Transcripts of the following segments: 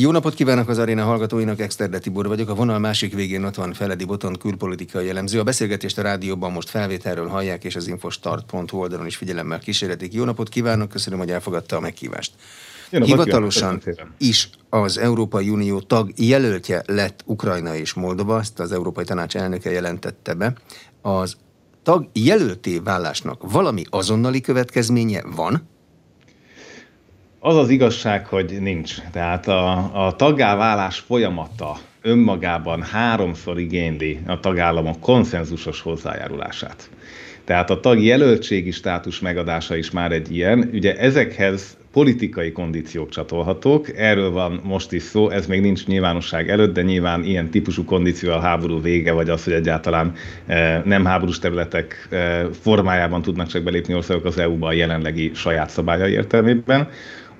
Jó napot kívánok az aréna hallgatóinak, Exterde Tibor vagyok. A vonal másik végén ott van Feledi Boton, külpolitikai jellemző. A beszélgetést a rádióban most felvételről hallják, és az infostart.hu oldalon is figyelemmel kísérletik. Jó napot kívánok, köszönöm, hogy elfogadta a meghívást. Jó Hivatalosan is az Európai Unió tag jelöltje lett Ukrajna és Moldova, ezt az Európai Tanács elnöke jelentette be. Az tag jelölté válásnak valami azonnali következménye van? Az az igazság, hogy nincs. Tehát a, a taggáválás folyamata önmagában háromszor igényli a tagállamok konszenzusos hozzájárulását. Tehát a tag jelöltségi státus megadása is már egy ilyen. Ugye ezekhez politikai kondíciók csatolhatók, erről van most is szó, ez még nincs nyilvánosság előtt, de nyilván ilyen típusú kondíció a háború vége, vagy az, hogy egyáltalán e, nem háborús területek e, formájában tudnak csak belépni országok az EU-ba a jelenlegi saját szabályai értelmében.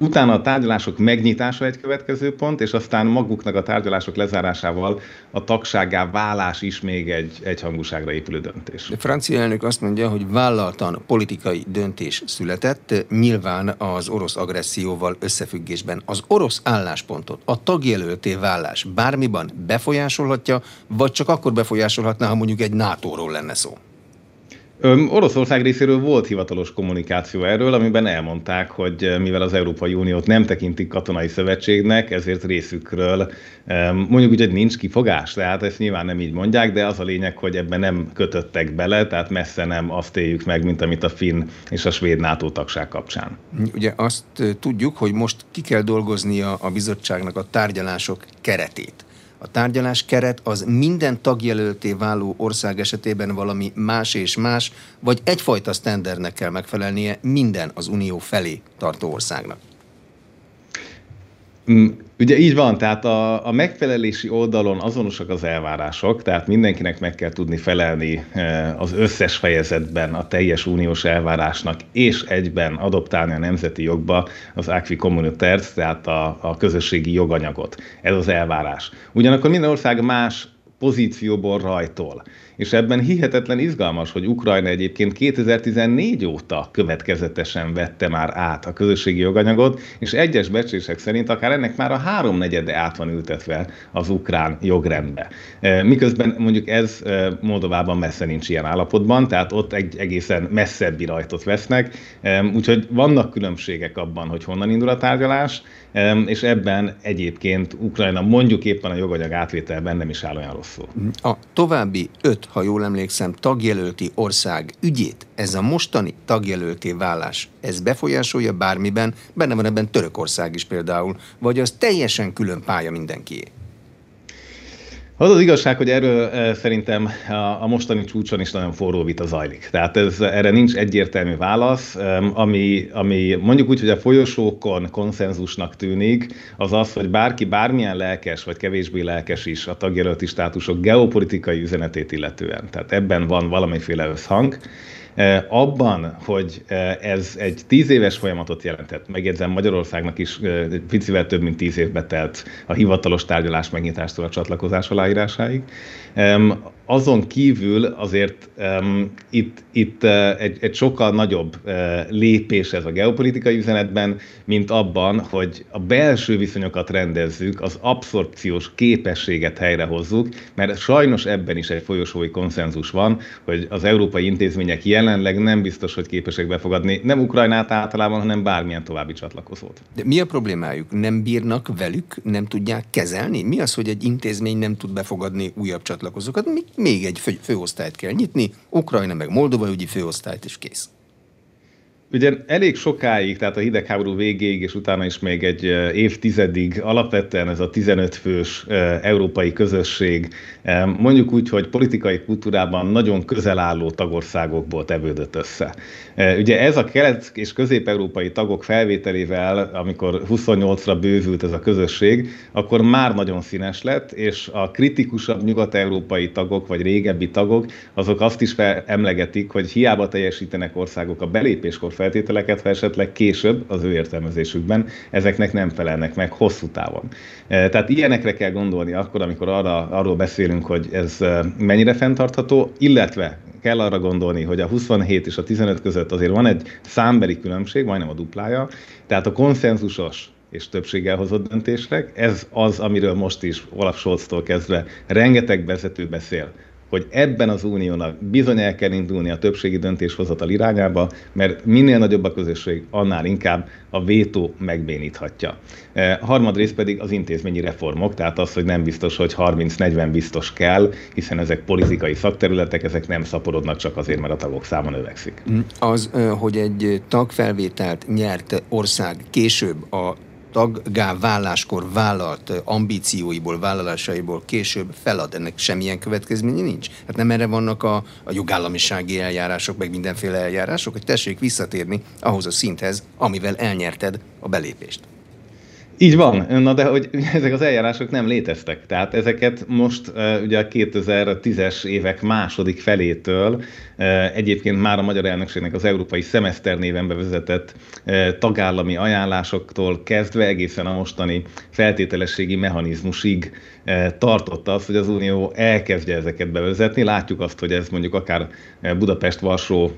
Utána a tárgyalások megnyitása egy következő pont, és aztán maguknak a tárgyalások lezárásával a tagságá válás is még egy, egy hangúságra épülő döntés. A francia elnök azt mondja, hogy vállaltan politikai döntés született, nyilván az orosz agresszióval összefüggésben. Az orosz álláspontot a tagjelölté vállás bármiban befolyásolhatja, vagy csak akkor befolyásolhatná, ha mondjuk egy NATO-ról lenne szó? Oroszország részéről volt hivatalos kommunikáció erről, amiben elmondták, hogy mivel az Európai Uniót nem tekintik katonai szövetségnek, ezért részükről mondjuk úgy, hogy nincs kifogás, tehát ezt nyilván nem így mondják, de az a lényeg, hogy ebben nem kötöttek bele, tehát messze nem azt éljük meg, mint amit a finn és a svéd NATO tagság kapcsán. Ugye azt tudjuk, hogy most ki kell dolgoznia a bizottságnak a tárgyalások keretét a tárgyalás keret az minden tagjelölté váló ország esetében valami más és más, vagy egyfajta sztendernek kell megfelelnie minden az unió felé tartó országnak? Ugye így van, tehát a, a megfelelési oldalon azonosak az elvárások, tehát mindenkinek meg kell tudni felelni eh, az összes fejezetben a teljes uniós elvárásnak, és egyben adoptálni a nemzeti jogba az acqui communautaire, tehát a, a közösségi joganyagot. Ez az elvárás. Ugyanakkor minden ország más pozícióból rajtol. És ebben hihetetlen izgalmas, hogy Ukrajna egyébként 2014 óta következetesen vette már át a közösségi joganyagot, és egyes becslések szerint akár ennek már a háromnegyede át van ültetve az ukrán jogrendbe. E, miközben mondjuk ez e, Moldovában messze nincs ilyen állapotban, tehát ott egy egészen messzebbi rajtot vesznek, e, úgyhogy vannak különbségek abban, hogy honnan indul a tárgyalás, és ebben egyébként Ukrajna mondjuk éppen a joganyag átvételben nem is áll olyan rosszul. A további öt ha jól emlékszem, tagjelölti ország ügyét, ez a mostani tagjelölté válás, ez befolyásolja bármiben, benne van ebben Törökország is például, vagy az teljesen külön pálya mindenkié? Az az igazság, hogy erről eh, szerintem a, mostani csúcson is nagyon forró vita zajlik. Tehát ez, erre nincs egyértelmű válasz. Ami, ami mondjuk úgy, hogy a folyosókon konszenzusnak tűnik, az az, hogy bárki bármilyen lelkes vagy kevésbé lelkes is a tagjelölti státusok geopolitikai üzenetét illetően. Tehát ebben van valamiféle összhang. Abban, hogy ez egy tíz éves folyamatot jelentett, megjegyzem Magyarországnak is picivel több mint tíz évbe telt a hivatalos tárgyalás megnyitástól a csatlakozás aláírásáig, azon kívül azért um, itt, itt uh, egy, egy sokkal nagyobb uh, lépés ez a geopolitikai üzenetben, mint abban, hogy a belső viszonyokat rendezzük, az abszorpciós képességet helyrehozzuk, mert sajnos ebben is egy folyosói konszenzus van, hogy az európai intézmények jelenleg nem biztos, hogy képesek befogadni nem Ukrajnát általában, hanem bármilyen további csatlakozót. De mi a problémájuk? Nem bírnak velük, nem tudják kezelni? Mi az, hogy egy intézmény nem tud befogadni újabb csatlakozókat? Mi, még egy fő, főosztályt kell nyitni, Ukrajna meg Moldova ügyi főosztályt is kész. Ugye elég sokáig, tehát a hidegháború végéig, és utána is még egy évtizedig alapvetően ez a 15 fős európai közösség, mondjuk úgy, hogy politikai kultúrában nagyon közel álló tagországokból tevődött össze. Ugye ez a kelet- és közép-európai tagok felvételével, amikor 28-ra bővült ez a közösség, akkor már nagyon színes lett, és a kritikusabb nyugat-európai tagok, vagy régebbi tagok, azok azt is emlegetik, hogy hiába teljesítenek országok a belépéskor feltételeket, ha esetleg később az ő értelmezésükben ezeknek nem felelnek meg hosszú távon. E, tehát ilyenekre kell gondolni akkor, amikor arra, arról beszélünk, hogy ez e, mennyire fenntartható, illetve kell arra gondolni, hogy a 27 és a 15 között azért van egy számbeli különbség, majdnem a duplája, tehát a konszenzusos és többséggel hozott döntések. Ez az, amiről most is Olaf Scholztól kezdve rengeteg vezető beszél, hogy ebben az uniónak bizony el kell indulni a többségi döntéshozatal irányába, mert minél nagyobb a közösség, annál inkább a vétó megbéníthatja. E, harmadrészt pedig az intézményi reformok, tehát az, hogy nem biztos, hogy 30-40 biztos kell, hiszen ezek politikai szakterületek, ezek nem szaporodnak csak azért, mert a tagok száma növekszik. Az, hogy egy tagfelvételt nyert ország később a taggá válláskor vállalt ambícióiból, vállalásaiból később felad, ennek semmilyen következménye nincs. Hát nem erre vannak a, a jogállamisági eljárások, meg mindenféle eljárások, hogy tessék visszatérni ahhoz a szinthez, amivel elnyerted a belépést. Így van, na de hogy ezek az eljárások nem léteztek. Tehát ezeket most ugye a 2010-es évek második felétől egyébként már a magyar elnökségnek az európai szemeszter néven bevezetett tagállami ajánlásoktól kezdve egészen a mostani feltételességi mechanizmusig tartotta az, hogy az Unió elkezdje ezeket bevezetni. Látjuk azt, hogy ez mondjuk akár Budapest-Varsó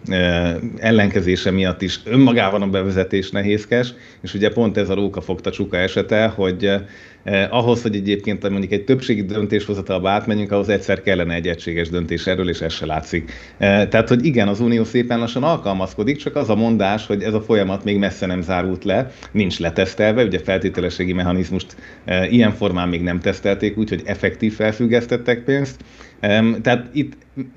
ellenkezése miatt is önmagában a bevezetés nehézkes, és ugye pont ez a róka fogta csuka esete, hogy Eh, ahhoz, hogy egyébként mondjuk egy többségi döntéshozatalba átmenjünk, ahhoz egyszer kellene egy egységes döntés erről, és ez se látszik. Eh, tehát, hogy igen, az Unió szépen lassan alkalmazkodik, csak az a mondás, hogy ez a folyamat még messze nem zárult le, nincs letesztelve, ugye feltételességi mechanizmust eh, ilyen formán még nem tesztelték, úgyhogy effektív felfüggesztettek pénzt. Tehát itt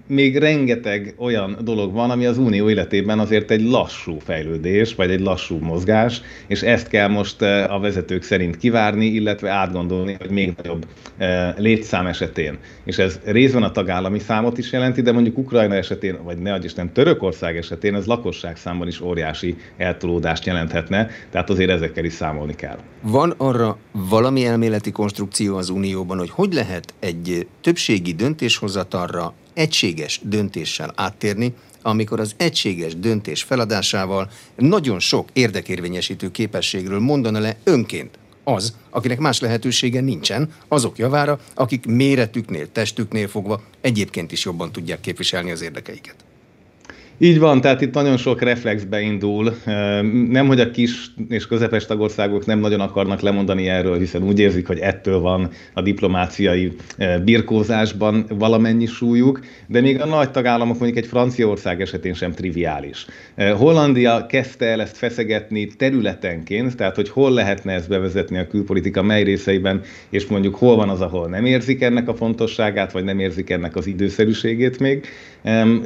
még rengeteg olyan dolog van, ami az unió életében azért egy lassú fejlődés, vagy egy lassú mozgás, és ezt kell most a vezetők szerint kivárni, illetve átgondolni, hogy még nagyobb létszám esetén. És ez részben a tagállami számot is jelenti, de mondjuk Ukrajna esetén, vagy ne Isten Törökország esetén ez lakosság számban is óriási eltolódást jelenthetne, tehát azért ezekkel is számolni kell. Van arra valami elméleti konstrukció az Unióban, hogy hogy lehet egy többségi döntéshozatalra egységes döntéssel áttérni, amikor az egységes döntés feladásával nagyon sok érdekérvényesítő képességről mondana le önként az, akinek más lehetősége nincsen, azok javára, akik méretüknél, testüknél fogva egyébként is jobban tudják képviselni az érdekeiket. Így van, tehát itt nagyon sok reflexbe indul. Nem, hogy a kis és közepes tagországok nem nagyon akarnak lemondani erről, hiszen úgy érzik, hogy ettől van a diplomáciai birkózásban valamennyi súlyuk, de még a nagy tagállamok, mondjuk egy Franciaország esetén sem triviális. Hollandia kezdte el ezt feszegetni területenként, tehát hogy hol lehetne ezt bevezetni a külpolitika mely részeiben, és mondjuk hol van az, ahol nem érzik ennek a fontosságát, vagy nem érzik ennek az időszerűségét még.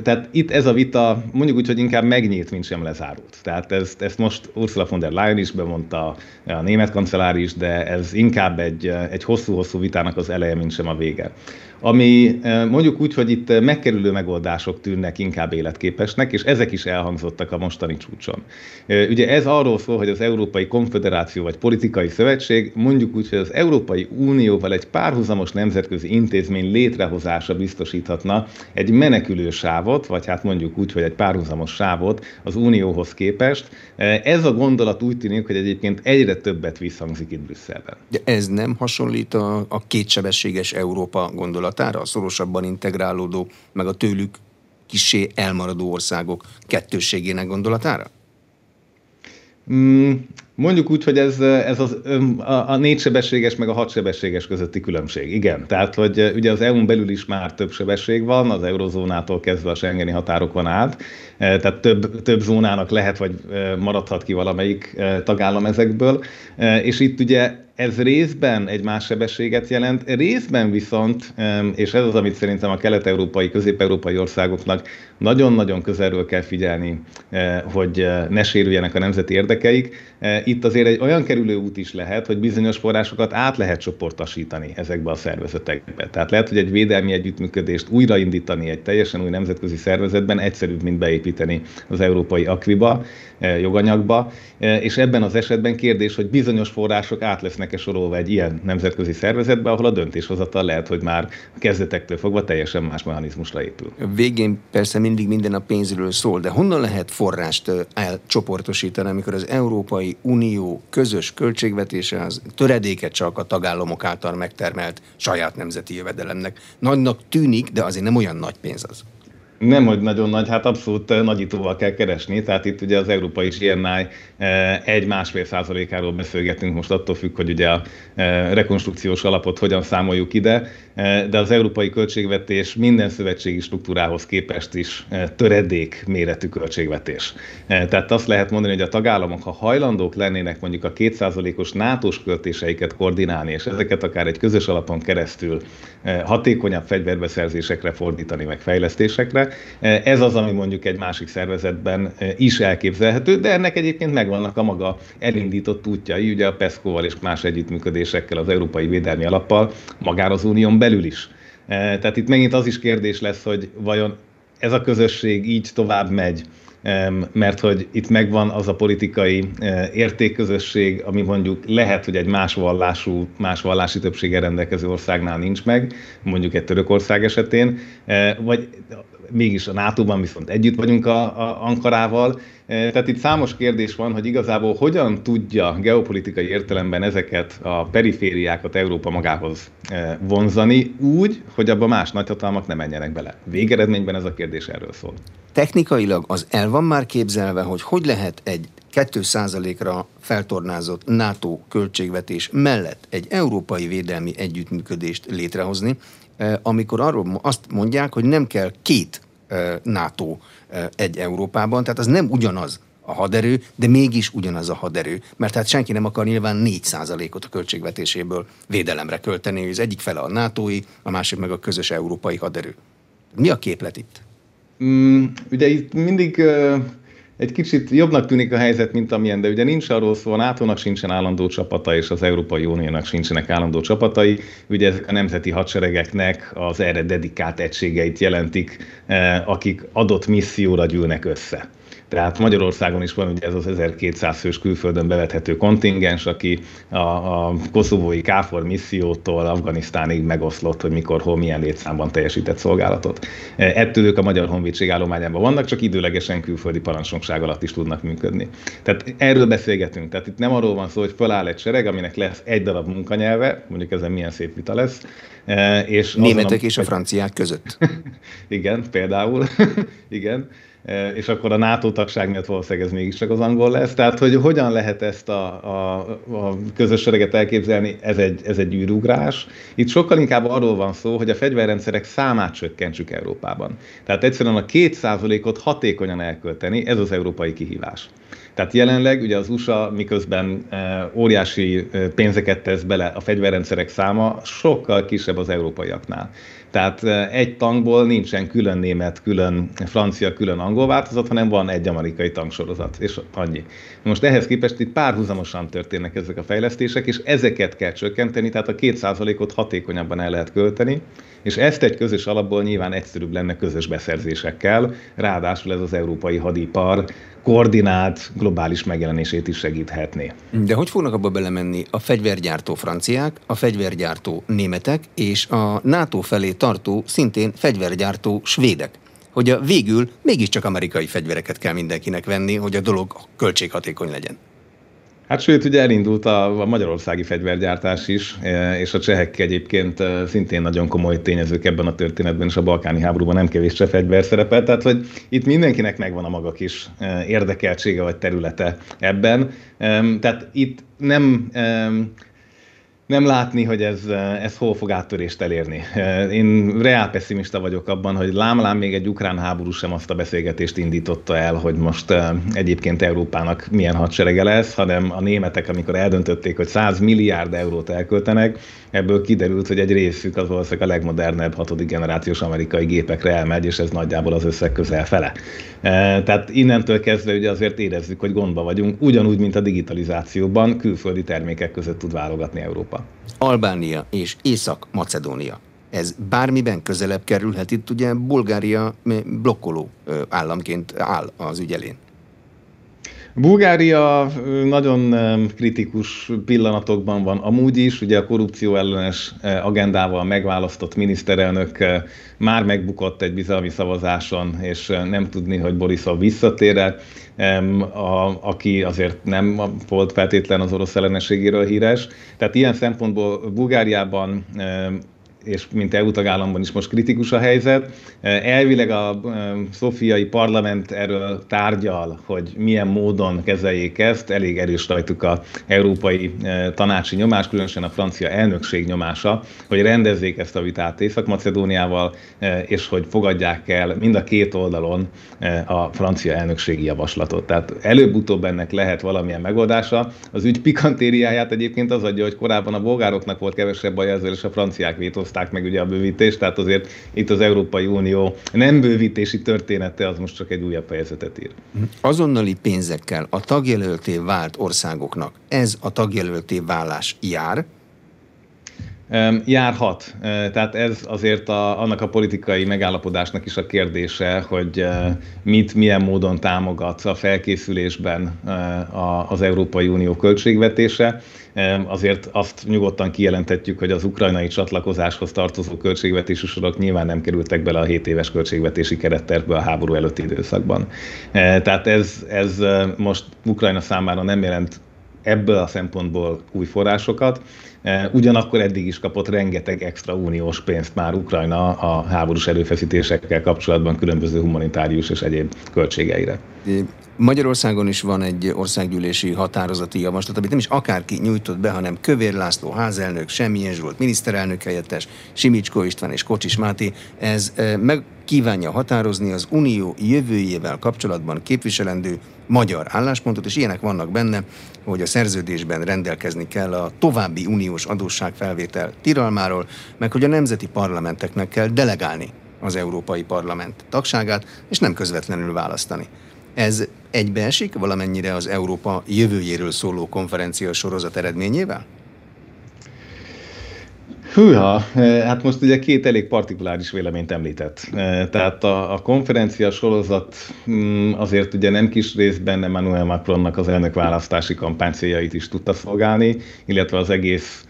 Tehát itt ez a vita mondjuk úgy, hogy inkább megnyílt, mint sem lezárult. Tehát ezt, ezt most Ursula von der Leyen is bemondta, a német kancellár is, de ez inkább egy, egy hosszú-hosszú vitának az eleje, mint sem a vége ami eh, mondjuk úgy, hogy itt megkerülő megoldások tűnnek inkább életképesnek, és ezek is elhangzottak a mostani csúcson. Eh, ugye ez arról szól, hogy az Európai Konfederáció vagy Politikai Szövetség mondjuk úgy, hogy az Európai Unióval egy párhuzamos nemzetközi intézmény létrehozása biztosíthatna egy menekülő sávot, vagy hát mondjuk úgy, hogy egy párhuzamos sávot az Unióhoz képest. Eh, ez a gondolat úgy tűnik, hogy egyébként egyre többet visszhangzik itt Brüsszelben. De ez nem hasonlít a, a kétsebességes Európa gondolat kapcsolatára, a szorosabban integrálódó, meg a tőlük kisé elmaradó országok kettősségének gondolatára? Mm, mondjuk úgy, hogy ez, ez az, a, a négysebességes meg a hatsebességes közötti különbség. Igen, tehát hogy ugye az EU-n belül is már több sebesség van, az eurozónától kezdve a Schengeni határokon át, tehát több, több zónának lehet, vagy maradhat ki valamelyik tagállam ezekből, és itt ugye ez részben egy más sebességet jelent, részben viszont, és ez az, amit szerintem a kelet-európai, közép-európai országoknak nagyon-nagyon közelről kell figyelni, eh, hogy eh, ne sérüljenek a nemzeti érdekeik. Eh, itt azért egy olyan kerülő út is lehet, hogy bizonyos forrásokat át lehet csoportosítani ezekbe a szervezetekbe. Tehát lehet, hogy egy védelmi együttműködést újraindítani egy teljesen új nemzetközi szervezetben egyszerűbb, mint beépíteni az európai akviba, joganyagba, és ebben az esetben kérdés, hogy bizonyos források át lesznek-e sorolva egy ilyen nemzetközi szervezetbe, ahol a döntéshozatal lehet, hogy már kezdetektől fogva teljesen más mechanizmusra épül. Végén persze mindig minden a pénzről szól, de honnan lehet forrást elcsoportosítani, amikor az Európai Unió közös költségvetése az töredéke csak a tagállamok által megtermelt saját nemzeti jövedelemnek. Nagynak tűnik, de azért nem olyan nagy pénz az. Nem, hogy nagyon nagy, hát abszolút nagyítóval kell keresni, tehát itt ugye az európai GNI egy-másfél százalékáról beszélgetünk, most attól függ, hogy ugye a rekonstrukciós alapot hogyan számoljuk ide, de az európai költségvetés minden szövetségi struktúrához képest is töredék méretű költségvetés. Tehát azt lehet mondani, hogy a tagállamok, ha hajlandók lennének mondjuk a kétszázalékos NATO-s költéseiket koordinálni, és ezeket akár egy közös alapon keresztül hatékonyabb fegyverbeszerzésekre fordítani, meg fejlesztésekre, ez az, ami mondjuk egy másik szervezetben is elképzelhető, de ennek egyébként megvannak a maga elindított útjai, ugye a PESCO-val és más együttműködésekkel, az Európai Védelmi Alappal, magár az unión belül is. Tehát itt megint az is kérdés lesz, hogy vajon ez a közösség így tovább megy, mert hogy itt megvan az a politikai értékközösség, ami mondjuk lehet, hogy egy más vallású, más vallási többséggel rendelkező országnál nincs meg, mondjuk egy Törökország esetén, vagy mégis a NATO-ban viszont együtt vagyunk a, a Ankarával. E, tehát itt számos kérdés van, hogy igazából hogyan tudja geopolitikai értelemben ezeket a perifériákat Európa magához vonzani úgy, hogy abban más nagyhatalmak ne menjenek bele. Végeredményben ez a kérdés erről szól. Technikailag az el van már képzelve, hogy hogy lehet egy 2%-ra feltornázott NATO költségvetés mellett egy európai védelmi együttműködést létrehozni, amikor arról azt mondják, hogy nem kell két NATO egy Európában, tehát az nem ugyanaz a haderő, de mégis ugyanaz a haderő, mert hát senki nem akar nyilván 4%-ot a költségvetéséből védelemre költeni, hogy az egyik fele a NATO-i, a másik meg a közös európai haderő. Mi a képlet itt? Mm, ugye itt mindig egy kicsit jobbnak tűnik a helyzet, mint amilyen, de ugye nincs arról szó, a NATO-nak sincsen állandó csapata, és az Európai Uniónak sincsenek állandó csapatai. Ugye ezek a nemzeti hadseregeknek az erre dedikált egységeit jelentik, akik adott misszióra gyűlnek össze. Tehát Magyarországon is van ugye ez az 1200 fős külföldön bevethető kontingens, aki a, a koszovói KFOR missziótól Afganisztánig megoszlott, hogy mikor, hol, milyen létszámban teljesített szolgálatot. Ettől ők a Magyar Honvédség állományában vannak, csak időlegesen külföldi parancsnokság alatt is tudnak működni. Tehát erről beszélgetünk. Tehát itt nem arról van szó, hogy feláll egy sereg, aminek lesz egy darab munkanyelve, mondjuk ezen milyen szép vita lesz. És Németek a... és a franciák között. Igen, például. Igen E, és akkor a NATO tagság miatt valószínűleg ez mégiscsak az angol lesz. Tehát, hogy hogyan lehet ezt a, a, a közös sereget elképzelni, ez egy, ez egy űrugrás. Itt sokkal inkább arról van szó, hogy a fegyverrendszerek számát csökkentsük Európában. Tehát egyszerűen a kétszázalékot hatékonyan elkölteni, ez az európai kihívás. Tehát jelenleg ugye az USA miközben óriási pénzeket tesz bele a fegyverrendszerek száma, sokkal kisebb az európaiaknál. Tehát egy tankból nincsen külön német, külön francia, külön angol változat, hanem van egy amerikai tanksorozat, és annyi. Most ehhez képest itt párhuzamosan történnek ezek a fejlesztések, és ezeket kell csökkenteni, tehát a 2%-ot hatékonyabban el lehet költeni, és ezt egy közös alapból nyilván egyszerűbb lenne közös beszerzésekkel, ráadásul ez az európai hadipar koordinált globális megjelenését is segíthetné. De hogy fognak abba belemenni a fegyvergyártó franciák, a fegyvergyártó németek és a NATO felé tartó, szintén fegyvergyártó svédek? Hogy a végül mégiscsak amerikai fegyvereket kell mindenkinek venni, hogy a dolog költséghatékony legyen. Hát sőt, ugye elindult a, a magyarországi fegyvergyártás is, e, és a csehek egyébként e, szintén nagyon komoly tényezők ebben a történetben, és a balkáni háborúban nem kevés cseh fegyver szerepel, tehát hogy itt mindenkinek megvan a maga kis e, érdekeltsége vagy területe ebben. Tehát itt nem nem látni, hogy ez, ez hol fog áttörést elérni. Én reál pessimista vagyok abban, hogy lámlám még egy ukrán háború sem azt a beszélgetést indította el, hogy most egyébként Európának milyen hadserege lesz, hanem a németek, amikor eldöntötték, hogy 100 milliárd eurót elköltenek, ebből kiderült, hogy egy részük az valószínűleg a legmodernebb hatodik generációs amerikai gépekre elmegy, és ez nagyjából az összeg közel fele. Tehát innentől kezdve ugye azért érezzük, hogy gondba vagyunk, ugyanúgy, mint a digitalizációban külföldi termékek között tud válogatni Európa. Albánia és Észak-Macedónia. Ez bármiben közelebb kerülhet, itt ugye Bulgária blokkoló államként áll az ügy elén. Bulgária nagyon kritikus pillanatokban van amúgy is, ugye a korrupció ellenes agendával megválasztott miniszterelnök már megbukott egy bizalmi szavazáson, és nem tudni, hogy Borisov visszatér a, aki azért nem volt feltétlen az orosz ellenességéről híres. Tehát ilyen szempontból Bulgáriában és mint EU tagállamban is most kritikus a helyzet. Elvileg a szofiai parlament erről tárgyal, hogy milyen módon kezeljék ezt. Elég erős rajtuk a európai tanácsi nyomás, különösen a francia elnökség nyomása, hogy rendezzék ezt a vitát Észak-Macedóniával, és hogy fogadják el mind a két oldalon a francia elnökségi javaslatot. Tehát előbb-utóbb ennek lehet valamilyen megoldása. Az ügy pikantériáját egyébként az adja, hogy korábban a bolgároknak volt kevesebb baj ezzel, és a franciák vétózták meg ugye a bővítést, tehát azért itt az Európai Unió nem bővítési története, az most csak egy újabb fejezetet ír. Azonnali pénzekkel a tagjelölté vált országoknak ez a tagjelölté válás jár, Járhat. Tehát ez azért a, annak a politikai megállapodásnak is a kérdése, hogy mit, milyen módon támogat a felkészülésben az Európai Unió költségvetése. Azért azt nyugodtan kijelenthetjük, hogy az ukrajnai csatlakozáshoz tartozó költségvetési sorok nyilván nem kerültek bele a 7 éves költségvetési kerettervbe a háború előtti időszakban. Tehát ez, ez most Ukrajna számára nem jelent ebből a szempontból új forrásokat. E, ugyanakkor eddig is kapott rengeteg extra uniós pénzt már Ukrajna a háborús erőfeszítésekkel kapcsolatban különböző humanitárius és egyéb költségeire. Magyarországon is van egy országgyűlési határozati javaslat, amit nem is akárki nyújtott be, hanem Kövér László házelnök, Semmilyen Zsolt miniszterelnök helyettes, Simicskó István és Kocsis Máté. Ez e, meg kívánja határozni az unió jövőjével kapcsolatban képviselendő magyar álláspontot, és ilyenek vannak benne, hogy a szerződésben rendelkezni kell a további uniós adósságfelvétel tiralmáról, meg hogy a nemzeti parlamenteknek kell delegálni az Európai Parlament tagságát, és nem közvetlenül választani. Ez egybeesik valamennyire az Európa jövőjéről szóló konferencia sorozat eredményével? Hűha, eh, hát most ugye két elég partikuláris véleményt említett. Eh, tehát a, a konferencia sorozat mm, azért ugye nem kis részben Emmanuel Macronnak az elnök választási kampány is tudta szolgálni, illetve az egész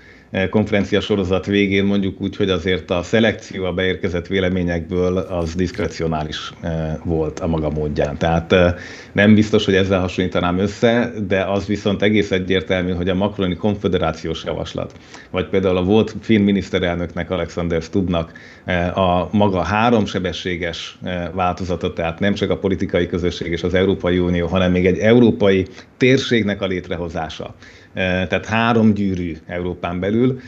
konferencia sorozat végén mondjuk úgy, hogy azért a szelekció a beérkezett véleményekből az diszkrecionális eh, volt a maga módján. Tehát eh, nem biztos, hogy ezzel hasonlítanám össze, de az viszont egész egyértelmű, hogy a makroni konfederációs javaslat, vagy például a volt finn miniszterelnöknek, Alexander Stubbnak a maga háromsebességes változata, tehát nem csak a politikai közösség és az Európai Unió, hanem még egy európai térségnek a létrehozása tehát három gyűrű Európán belül.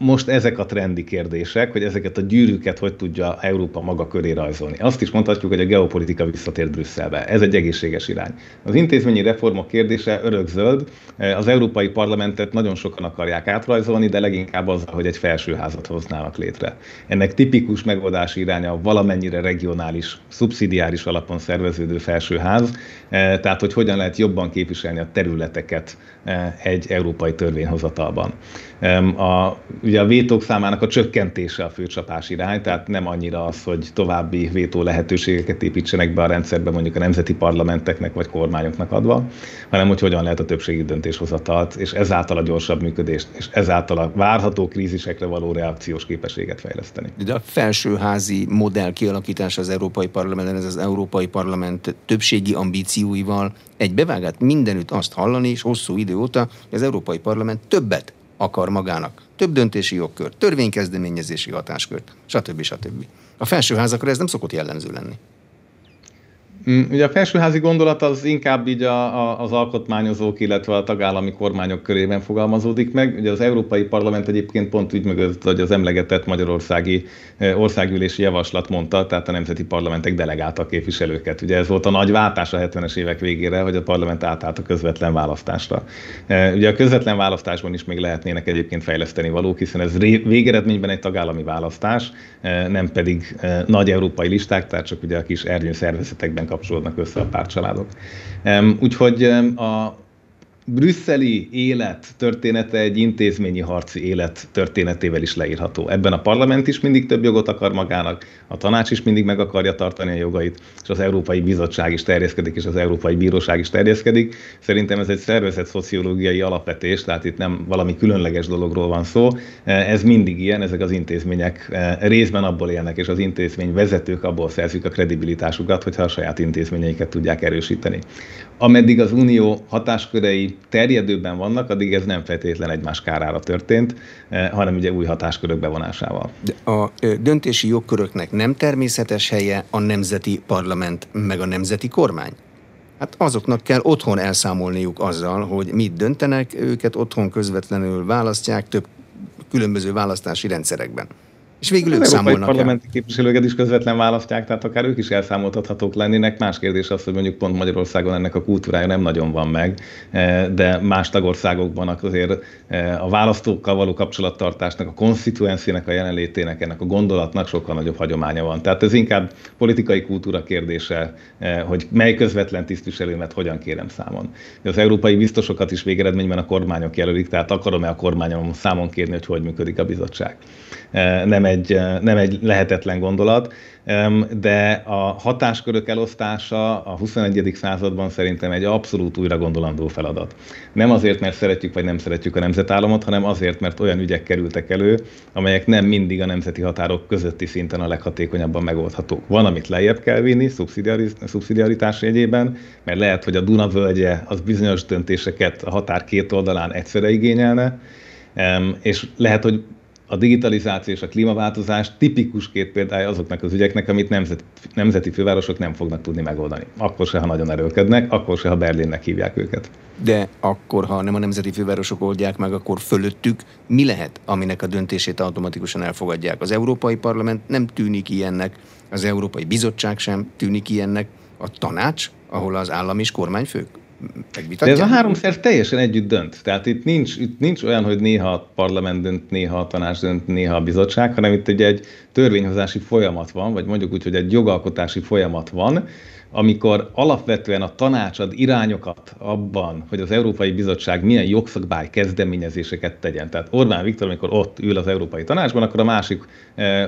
Most ezek a trendi kérdések, hogy ezeket a gyűrűket hogy tudja Európa maga köré rajzolni. Azt is mondhatjuk, hogy a geopolitika visszatért Brüsszelbe. Ez egy egészséges irány. Az intézményi reformok kérdése örökzöld. Az Európai Parlamentet nagyon sokan akarják átrajzolni, de leginkább azzal, hogy egy felsőházat hoznának létre. Ennek tipikus megoldási iránya valamennyire regionális, szubszidiáris alapon szerveződő felsőház, tehát hogy hogyan lehet jobban képviselni a területeket egy európai törvényhozatalban. A, ugye a vétók számának a csökkentése a főcsapás irány, tehát nem annyira az, hogy további vétó lehetőségeket építsenek be a rendszerbe mondjuk a nemzeti parlamenteknek vagy kormányoknak adva, hanem hogy hogyan lehet a többségi döntéshozatalt, és ezáltal a gyorsabb működést, és ezáltal a várható krízisekre való reakciós képességet fejleszteni. De a felsőházi modell kialakítása az Európai Parlamentben, ez az Európai Parlament többségi ambícióival egybevágát mindenütt azt hallani, és hosszú idő óta az Európai Parlament többet akar magának. Több döntési jogkört, törvénykezdeményezési hatáskört, stb. stb. A felsőházakra ez nem szokott jellemző lenni. Mm, ugye a felsőházi gondolat az inkább így a, a, az alkotmányozók, illetve a tagállami kormányok körében fogalmazódik meg. Ugye az Európai Parlament egyébként pont úgy mögött, hogy az emlegetett magyarországi e, országgyűlési javaslat mondta, tehát a nemzeti parlamentek delegáltak képviselőket. Ugye ez volt a nagy váltás a 70-es évek végére, hogy a parlament átállt a közvetlen választásra. E, ugye a közvetlen választásban is még lehetnének egyébként fejleszteni valók, hiszen ez végeredményben egy tagállami választás, e, nem pedig nagy európai listák, tehát csak ugye a kis ernyő szervezetekben kapcsolódnak össze a párcsaládok. Úgyhogy a brüsszeli élet története egy intézményi harci élet történetével is leírható. Ebben a parlament is mindig több jogot akar magának, a tanács is mindig meg akarja tartani a jogait, és az Európai Bizottság is terjeszkedik, és az Európai Bíróság is terjeszkedik. Szerintem ez egy szervezet szociológiai alapvetés, tehát itt nem valami különleges dologról van szó. Ez mindig ilyen, ezek az intézmények részben abból élnek, és az intézmény vezetők abból szerzik a kredibilitásukat, hogyha a saját intézményeiket tudják erősíteni. Ameddig az unió hatáskörei terjedőben vannak, addig ez nem feltétlen egymás kárára történt, hanem ugye új hatáskörök bevonásával. A döntési jogköröknek nem természetes helye a nemzeti parlament meg a nemzeti kormány? Hát azoknak kell otthon elszámolniuk azzal, hogy mit döntenek, őket otthon közvetlenül választják több különböző választási rendszerekben. És végül ők számolnak parlamenti el. képviselőket is közvetlen választják, tehát akár ők is elszámoltathatók lennének. Más kérdés az, hogy mondjuk pont Magyarországon ennek a kultúrája nem nagyon van meg, eh, de más tagországokban azért eh, a választókkal való kapcsolattartásnak, a konstituenciának a jelenlétének, ennek a gondolatnak sokkal nagyobb hagyománya van. Tehát ez inkább politikai kultúra kérdése, eh, hogy mely közvetlen tisztviselőmet hogyan kérem számon. Az európai biztosokat is végeredményben a kormányok jelölik, tehát akarom-e a kormányom számon kérni, hogy hogy működik a bizottság. Nem egy, nem egy lehetetlen gondolat, de a hatáskörök elosztása a 21. században szerintem egy abszolút újra gondolandó feladat. Nem azért, mert szeretjük vagy nem szeretjük a nemzetállamot, hanem azért, mert olyan ügyek kerültek elő, amelyek nem mindig a nemzeti határok közötti szinten a leghatékonyabban megoldhatók. Van, amit lejjebb kell vinni, szubszidiaritás jegyében, mert lehet, hogy a Duna völgye az bizonyos döntéseket a határ két oldalán egyszerre igényelne, és lehet, hogy a digitalizáció és a klímaváltozás tipikus két példája azoknak az ügyeknek, amit nemzet, nemzeti fővárosok nem fognak tudni megoldani. Akkor se, ha nagyon erőlkednek, akkor se, ha Berlinnek hívják őket. De akkor, ha nem a nemzeti fővárosok oldják meg, akkor fölöttük mi lehet, aminek a döntését automatikusan elfogadják? Az Európai Parlament nem tűnik ilyennek, az Európai Bizottság sem tűnik ilyennek, a tanács, ahol az állam és kormányfők de ez a három szerv teljesen együtt dönt. Tehát itt nincs, itt nincs olyan, hogy néha a parlament dönt, néha a tanács dönt, néha a bizottság, hanem itt ugye egy törvényhozási folyamat van, vagy mondjuk úgy, hogy egy jogalkotási folyamat van, amikor alapvetően a tanács ad irányokat abban, hogy az Európai Bizottság milyen jogszabály kezdeményezéseket tegyen. Tehát Orbán Viktor, amikor ott ül az Európai Tanácsban, akkor a másik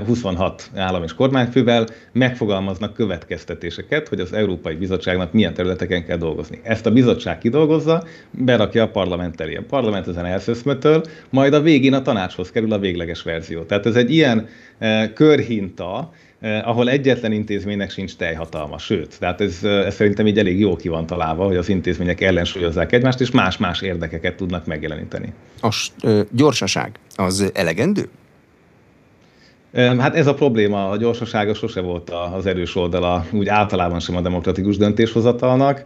26 eh, állam és kormányfővel megfogalmaznak következtetéseket, hogy az Európai Bizottságnak milyen területeken kell dolgozni. Ezt a bizottság kidolgozza, berakja a parlament elé. A parlament ezen elszöszmötöl, majd a végén a tanácshoz kerül a végleges verzió. Tehát ez egy ilyen eh, körhinta, ahol egyetlen intézménynek sincs teljhatalma. Sőt, tehát ez, eh, ez szerintem így elég jó ki van találva, hogy az intézmények ellensúlyozzák egymást, és más-más érdekeket tudnak megjeleníteni. A uh, gyorsaság az elegendő? Hát ez a probléma, a gyorsasága sose volt az erős oldala, úgy általában sem a demokratikus döntéshozatalnak,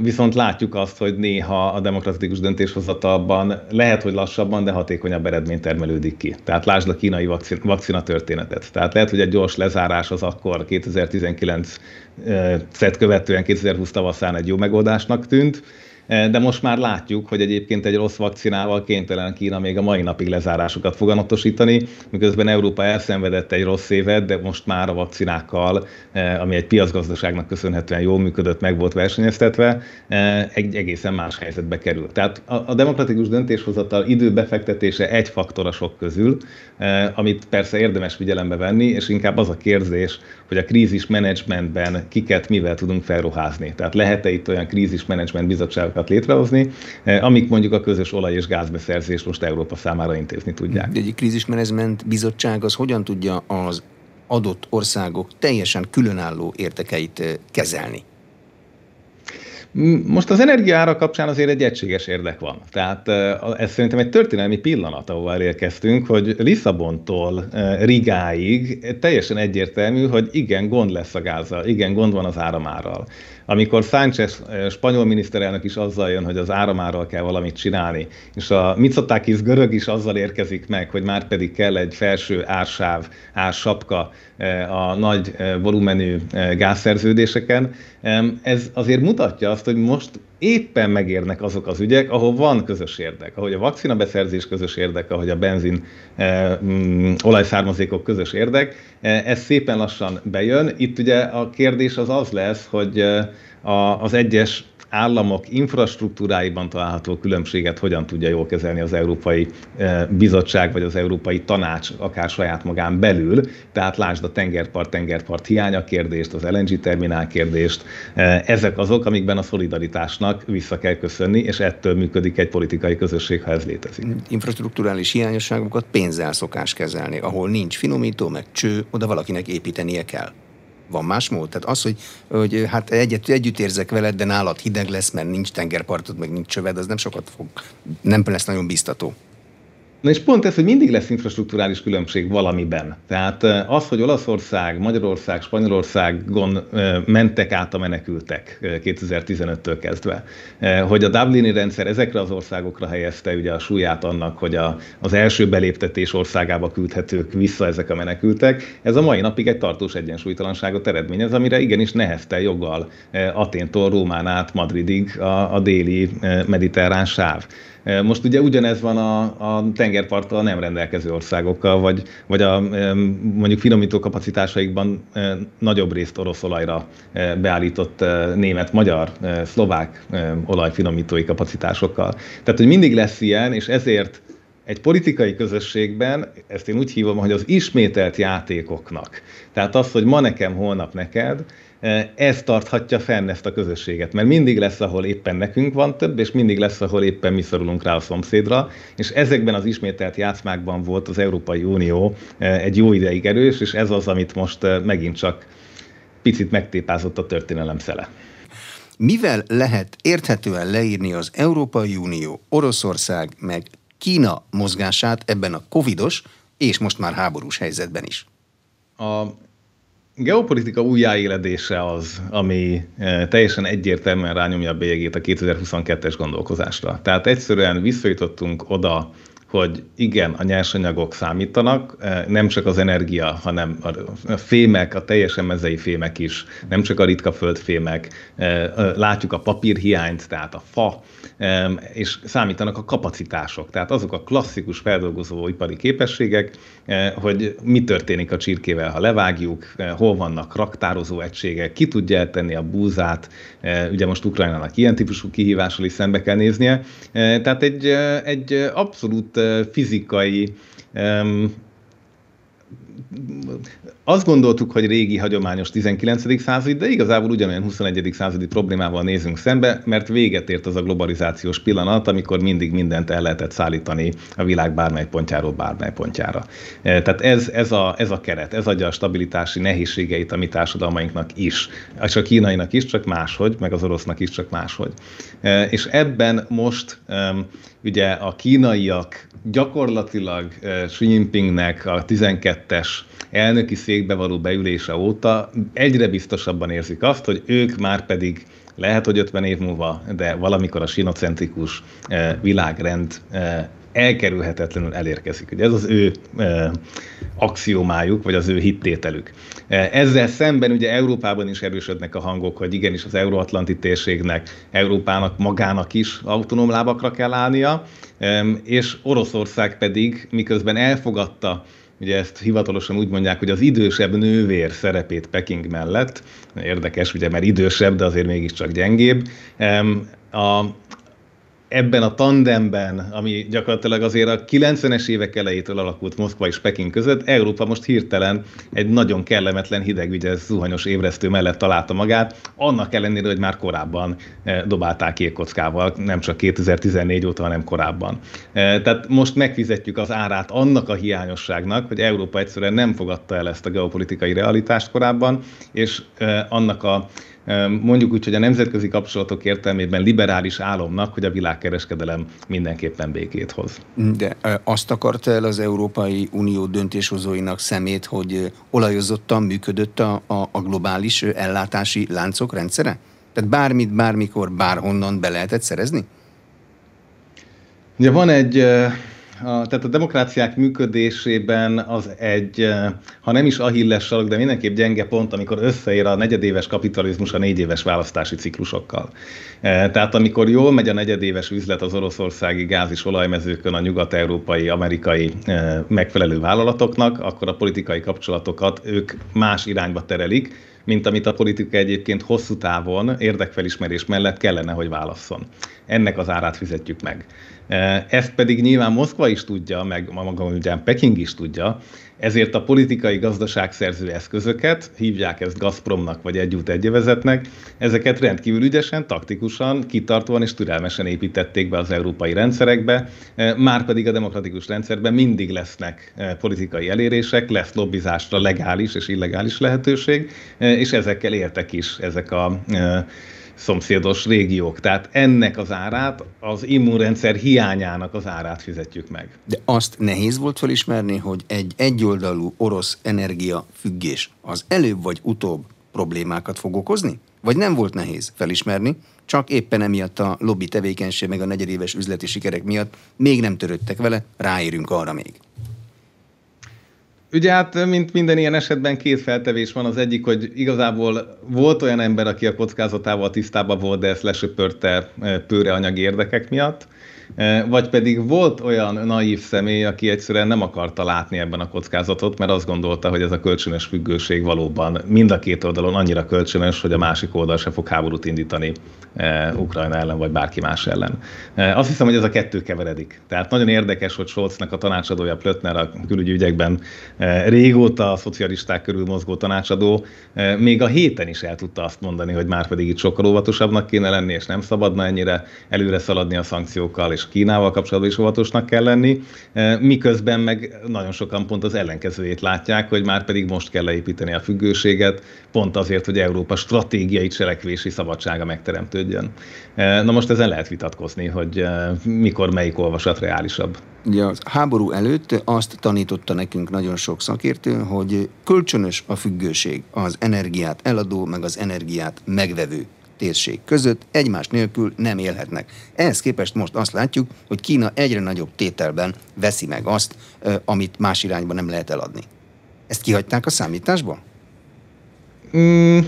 viszont látjuk azt, hogy néha a demokratikus döntéshozatalban lehet, hogy lassabban, de hatékonyabb eredmény termelődik ki. Tehát lásd a kínai vakcina, történetet. Tehát lehet, hogy egy gyors lezárás az akkor 2019-et követően 2020 tavaszán egy jó megoldásnak tűnt, de most már látjuk, hogy egyébként egy rossz vakcinával kénytelen Kína még a mai napig lezárásokat foganatosítani, miközben Európa elszenvedett egy rossz évet, de most már a vakcinákkal, e, ami egy piacgazdaságnak köszönhetően jól működött, meg volt versenyeztetve, e, egy egészen más helyzetbe kerül. Tehát a demokratikus döntéshozatal időbefektetése egy faktor a sok közül, amit persze érdemes figyelembe venni, és inkább az a kérdés, hogy a krízis menedzsmentben kiket mivel tudunk felruházni. Tehát lehet-e itt olyan krízis menedzsment bizottságokat létrehozni, eh, amik mondjuk a közös olaj- és gázbeszerzést most Európa számára intézni tudják. Egy krízis menedzsment bizottság az hogyan tudja az adott országok teljesen különálló értekeit eh, kezelni? Most az energiára kapcsán azért egy egységes érdek van. Tehát ez szerintem egy történelmi pillanat, ahol elérkeztünk, hogy Lisszabontól Rigáig teljesen egyértelmű, hogy igen, gond lesz a gázzal, igen, gond van az áramárral. Amikor Sánchez spanyol miniszterelnök is azzal jön, hogy az áramárral kell valamit csinálni, és a Mitsotakis görög is azzal érkezik meg, hogy már pedig kell egy felső ársáv, ársapka a nagy volumenű gázszerződéseken, ez azért mutatja azt, hogy most éppen megérnek azok az ügyek, ahol van közös érdek, ahogy a vakcina beszerzés közös érdek, ahogy a benzin mm, olajszármazékok közös érdek, ez szépen lassan bejön. Itt ugye a kérdés az az lesz, hogy az egyes államok infrastruktúráiban található különbséget hogyan tudja jól kezelni az Európai eh, Bizottság vagy az Európai Tanács, akár saját magán belül. Tehát lásd a tengerpart-tengerpart hiánya kérdést, az LNG terminál kérdést. Eh, ezek azok, amikben a szolidaritásnak vissza kell köszönni, és ettől működik egy politikai közösség, ha ez létezik. Infrastruktúrális hiányosságokat pénzzel szokás kezelni, ahol nincs finomító, meg cső, oda valakinek építenie kell. Van más mód? Tehát az, hogy, hogy hát egyet, együtt érzek veled, de nálad hideg lesz, mert nincs tengerpartod, meg nincs csöved, az nem sokat fog, nem lesz nagyon biztató. Na és pont ez, hogy mindig lesz infrastruktúrális különbség valamiben. Tehát az, hogy Olaszország, Magyarország, Spanyolországon mentek át a menekültek 2015-től kezdve, hogy a Dublini rendszer ezekre az országokra helyezte ugye a súlyát annak, hogy a, az első beléptetés országába küldhetők vissza ezek a menekültek, ez a mai napig egy tartós egyensúlytalanságot eredményez, amire igenis nehezte joggal Aténtól Rómán át Madridig a, a déli mediterrán sáv. Most ugye ugyanez van a, a tengerparttal nem rendelkező országokkal, vagy, vagy a mondjuk finomító kapacitásaikban nagyobb részt orosz olajra beállított német, magyar, szlovák olajfinomítói kapacitásokkal. Tehát, hogy mindig lesz ilyen, és ezért egy politikai közösségben, ezt én úgy hívom, hogy az ismételt játékoknak. Tehát az, hogy ma nekem, holnap neked, ez tarthatja fenn ezt a közösséget, mert mindig lesz, ahol éppen nekünk van több, és mindig lesz, ahol éppen mi szorulunk rá a szomszédra, és ezekben az ismételt játszmákban volt az Európai Unió egy jó ideig erős, és ez az, amit most megint csak picit megtépázott a történelem szele. Mivel lehet érthetően leírni az Európai Unió, Oroszország meg Kína mozgását ebben a covidos és most már háborús helyzetben is? A geopolitika újjáéledése az, ami eh, teljesen egyértelműen rányomja a bélyegét a 2022-es gondolkozásra. Tehát egyszerűen visszajutottunk oda, hogy igen, a nyersanyagok számítanak, eh, nem csak az energia, hanem a fémek, a teljesen mezei fémek is, nem csak a ritka földfémek, eh, látjuk a papírhiányt, tehát a fa, és számítanak a kapacitások, tehát azok a klasszikus feldolgozó ipari képességek, eh, hogy mi történik a csirkével, ha levágjuk, hol vannak raktározó egységek, ki tudja eltenni a búzát, ugye most Ukrajnának ilyen típusú kihívással is szembe kell néznie, tehát egy, egy abszolút fizikai azt gondoltuk, hogy régi, hagyományos 19. századi, de igazából ugyanolyan 21. századi problémával nézünk szembe, mert véget ért az a globalizációs pillanat, amikor mindig mindent el lehetett szállítani a világ bármely pontjáról bármely pontjára. Tehát ez, ez, a, ez a keret, ez adja a stabilitási nehézségeit a mi társadalmainknak is, és a kínainak is, csak máshogy, meg az orosznak is, csak máshogy. És ebben most ugye a kínaiak gyakorlatilag Xi Jinpingnek a 12-es elnöki székbe való beülése óta egyre biztosabban érzik azt, hogy ők már pedig lehet, hogy 50 év múlva, de valamikor a sinocentrikus világrend elkerülhetetlenül elérkezik. Ugye ez az ő e, axiomájuk, vagy az ő hittételük. Ezzel szemben ugye Európában is erősödnek a hangok, hogy igenis az euróatlanti térségnek, Európának magának is autonóm lábakra kell állnia, és Oroszország pedig miközben elfogadta Ugye ezt hivatalosan úgy mondják, hogy az idősebb nővér szerepét Peking mellett, érdekes, ugye, mert idősebb, de azért mégiscsak gyengébb. A, ebben a tandemben, ami gyakorlatilag azért a 90-es évek elejétől alakult Moszkva és Peking között, Európa most hirtelen egy nagyon kellemetlen hideg, ugye zuhanyos ébresztő mellett találta magát, annak ellenére, hogy már korábban eh, dobálták kékkockával, nem csak 2014 óta, hanem korábban. Eh, tehát most megfizetjük az árát annak a hiányosságnak, hogy Európa egyszerűen nem fogadta el ezt a geopolitikai realitást korábban, és eh, annak a mondjuk úgy, hogy a nemzetközi kapcsolatok értelmében liberális álomnak, hogy a világkereskedelem mindenképpen békét hoz. De azt akarta el az Európai Unió döntéshozóinak szemét, hogy olajozottan működött a, a, a globális ellátási láncok rendszere? Tehát bármit, bármikor, bárhonnan be lehetett szerezni? Ugye van egy a, tehát a demokráciák működésében az egy, eh, ha nem is ahilles sarok, de mindenképp gyenge pont, amikor összeér a negyedéves kapitalizmus a négy éves választási ciklusokkal. Eh, tehát amikor jól megy a negyedéves üzlet az oroszországi gáz és olajmezőkön a nyugat-európai, amerikai eh, megfelelő vállalatoknak, akkor a politikai kapcsolatokat ők más irányba terelik, mint amit a politika egyébként hosszú távon érdekfelismerés mellett kellene, hogy válasszon. Ennek az árát fizetjük meg. Ezt pedig nyilván Moszkva is tudja, meg maga ugyan Peking is tudja, ezért a politikai gazdaságszerző eszközöket, hívják ezt Gazpromnak vagy együtt egyevezetnek, ezeket rendkívül ügyesen, taktikusan, kitartóan és türelmesen építették be az európai rendszerekbe, már pedig a demokratikus rendszerben mindig lesznek politikai elérések, lesz lobbizásra legális és illegális lehetőség, és ezekkel értek is ezek a szomszédos régiók. Tehát ennek az árát, az immunrendszer hiányának az árát fizetjük meg. De azt nehéz volt felismerni, hogy egy egyoldalú orosz energia függés az előbb vagy utóbb problémákat fog okozni? Vagy nem volt nehéz felismerni, csak éppen emiatt a lobby tevékenység meg a negyedéves üzleti sikerek miatt még nem törődtek vele, ráérünk arra még. Ugye hát, mint minden ilyen esetben két feltevés van. Az egyik, hogy igazából volt olyan ember, aki a kockázatával tisztában volt, de ezt lesöpörte eh, pőre anyagi érdekek miatt. Vagy pedig volt olyan naív személy, aki egyszerűen nem akarta látni ebben a kockázatot, mert azt gondolta, hogy ez a kölcsönös függőség valóban mind a két oldalon annyira kölcsönös, hogy a másik oldal se fog háborút indítani Ukrajna ellen, vagy bárki más ellen. Azt hiszem, hogy ez a kettő keveredik. Tehát nagyon érdekes, hogy Scholznak a tanácsadója Plötner a külügyi ügyekben régóta a szocialisták körül mozgó tanácsadó, még a héten is el tudta azt mondani, hogy már pedig itt sokkal óvatosabbnak kéne lenni, és nem szabadna ennyire előre szaladni a szankciókkal, és Kínával kapcsolatban is óvatosnak kell lenni, e, miközben meg nagyon sokan pont az ellenkezőjét látják, hogy már pedig most kell leépíteni a függőséget, pont azért, hogy Európa stratégiai cselekvési szabadsága megteremtődjön. E, na most ezen lehet vitatkozni, hogy e, mikor melyik olvasat reálisabb. Ugye a háború előtt azt tanította nekünk nagyon sok szakértő, hogy kölcsönös a függőség az energiát eladó, meg az energiát megvevő térség között egymás nélkül nem élhetnek. Ehhez képest most azt látjuk, hogy Kína egyre nagyobb tételben veszi meg azt, amit más irányba nem lehet eladni. Ezt kihagyták a számításba? Mm,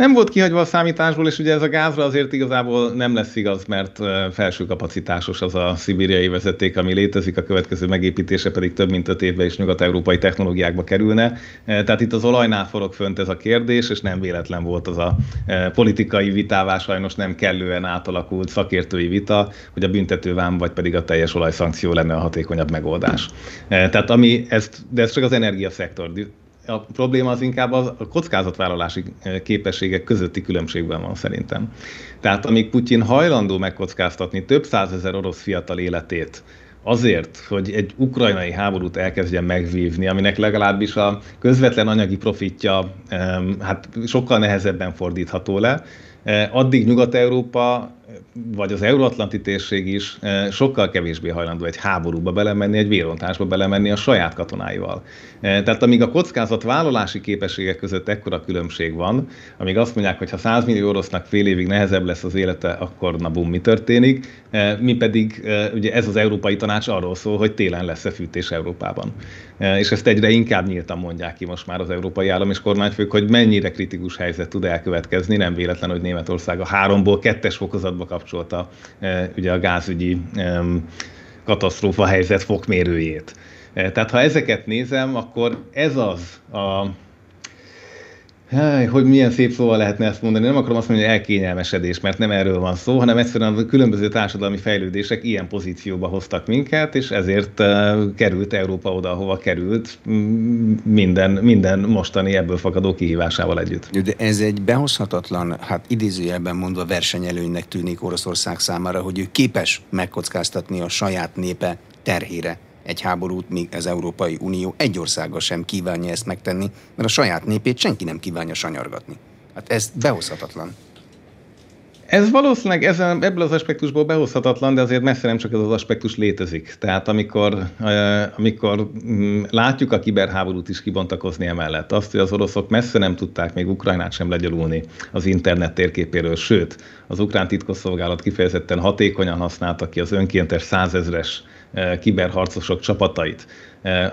nem volt kihagyva a számításból, és ugye ez a gázra azért igazából nem lesz igaz, mert felső kapacitásos az a szibériai vezeték, ami létezik, a következő megépítése pedig több mint öt évben is nyugat-európai technológiákba kerülne. Tehát itt az olajnál forog fönt ez a kérdés, és nem véletlen volt az a politikai vitává sajnos nem kellően átalakult szakértői vita, hogy a büntetővám vagy pedig a teljes olajszankció lenne a hatékonyabb megoldás. Tehát ami ezt, de ez csak az energiaszektor a probléma az inkább a kockázatvállalási eh, képességek közötti különbségben van szerintem. Tehát amíg Putyin hajlandó megkockáztatni több százezer orosz fiatal életét, azért, hogy egy ukrajnai háborút elkezdjen megvívni, aminek legalábbis a közvetlen anyagi profitja hát sokkal nehezebben fordítható le, eh, addig Nyugat-Európa vagy az euróatlanti térség is eh, sokkal kevésbé hajlandó egy háborúba belemenni, egy vérontásba belemenni a saját katonáival. Eh, tehát amíg a kockázat vállalási képességek között ekkora különbség van, amíg azt mondják, hogy ha 100 millió orosznak fél évig nehezebb lesz az élete, akkor na bum, mi történik? Eh, mi pedig, ugye ez az Európai Tanács arról szól, hogy télen lesz-e fűtés Európában. És ezt egyre inkább nyíltan mondják ki most már az európai állam és kormányfők, hogy mennyire kritikus helyzet tud elkövetkezni. Nem véletlen, hogy Németország a háromból kettes fokozatba kapcsolta ugye a gázügyi katasztrófa helyzet fokmérőjét. Tehát ha ezeket nézem, akkor ez az a hogy milyen szép szóval lehetne ezt mondani. Nem akarom azt mondani, hogy elkényelmesedés, mert nem erről van szó, hanem egyszerűen a különböző társadalmi fejlődések ilyen pozícióba hoztak minket, és ezért került Európa oda, ahova került minden, minden mostani ebből fakadó kihívásával együtt. De ez egy behozhatatlan, hát idézőjelben mondva versenyelőnynek tűnik Oroszország számára, hogy ő képes megkockáztatni a saját népe terhére egy háborút, míg az Európai Unió egy országa sem kívánja ezt megtenni, mert a saját népét senki nem kívánja sanyargatni. Hát ez behozhatatlan. Ez valószínűleg ezen, ebből az aspektusból behozhatatlan, de azért messze nem csak ez az aspektus létezik. Tehát amikor, amikor mm, látjuk a kiberháborút is kibontakozni emellett, azt, hogy az oroszok messze nem tudták még Ukrajnát sem legyalulni az internet térképéről, sőt, az ukrán titkosszolgálat kifejezetten hatékonyan használta ki az önkéntes százezres kiberharcosok csapatait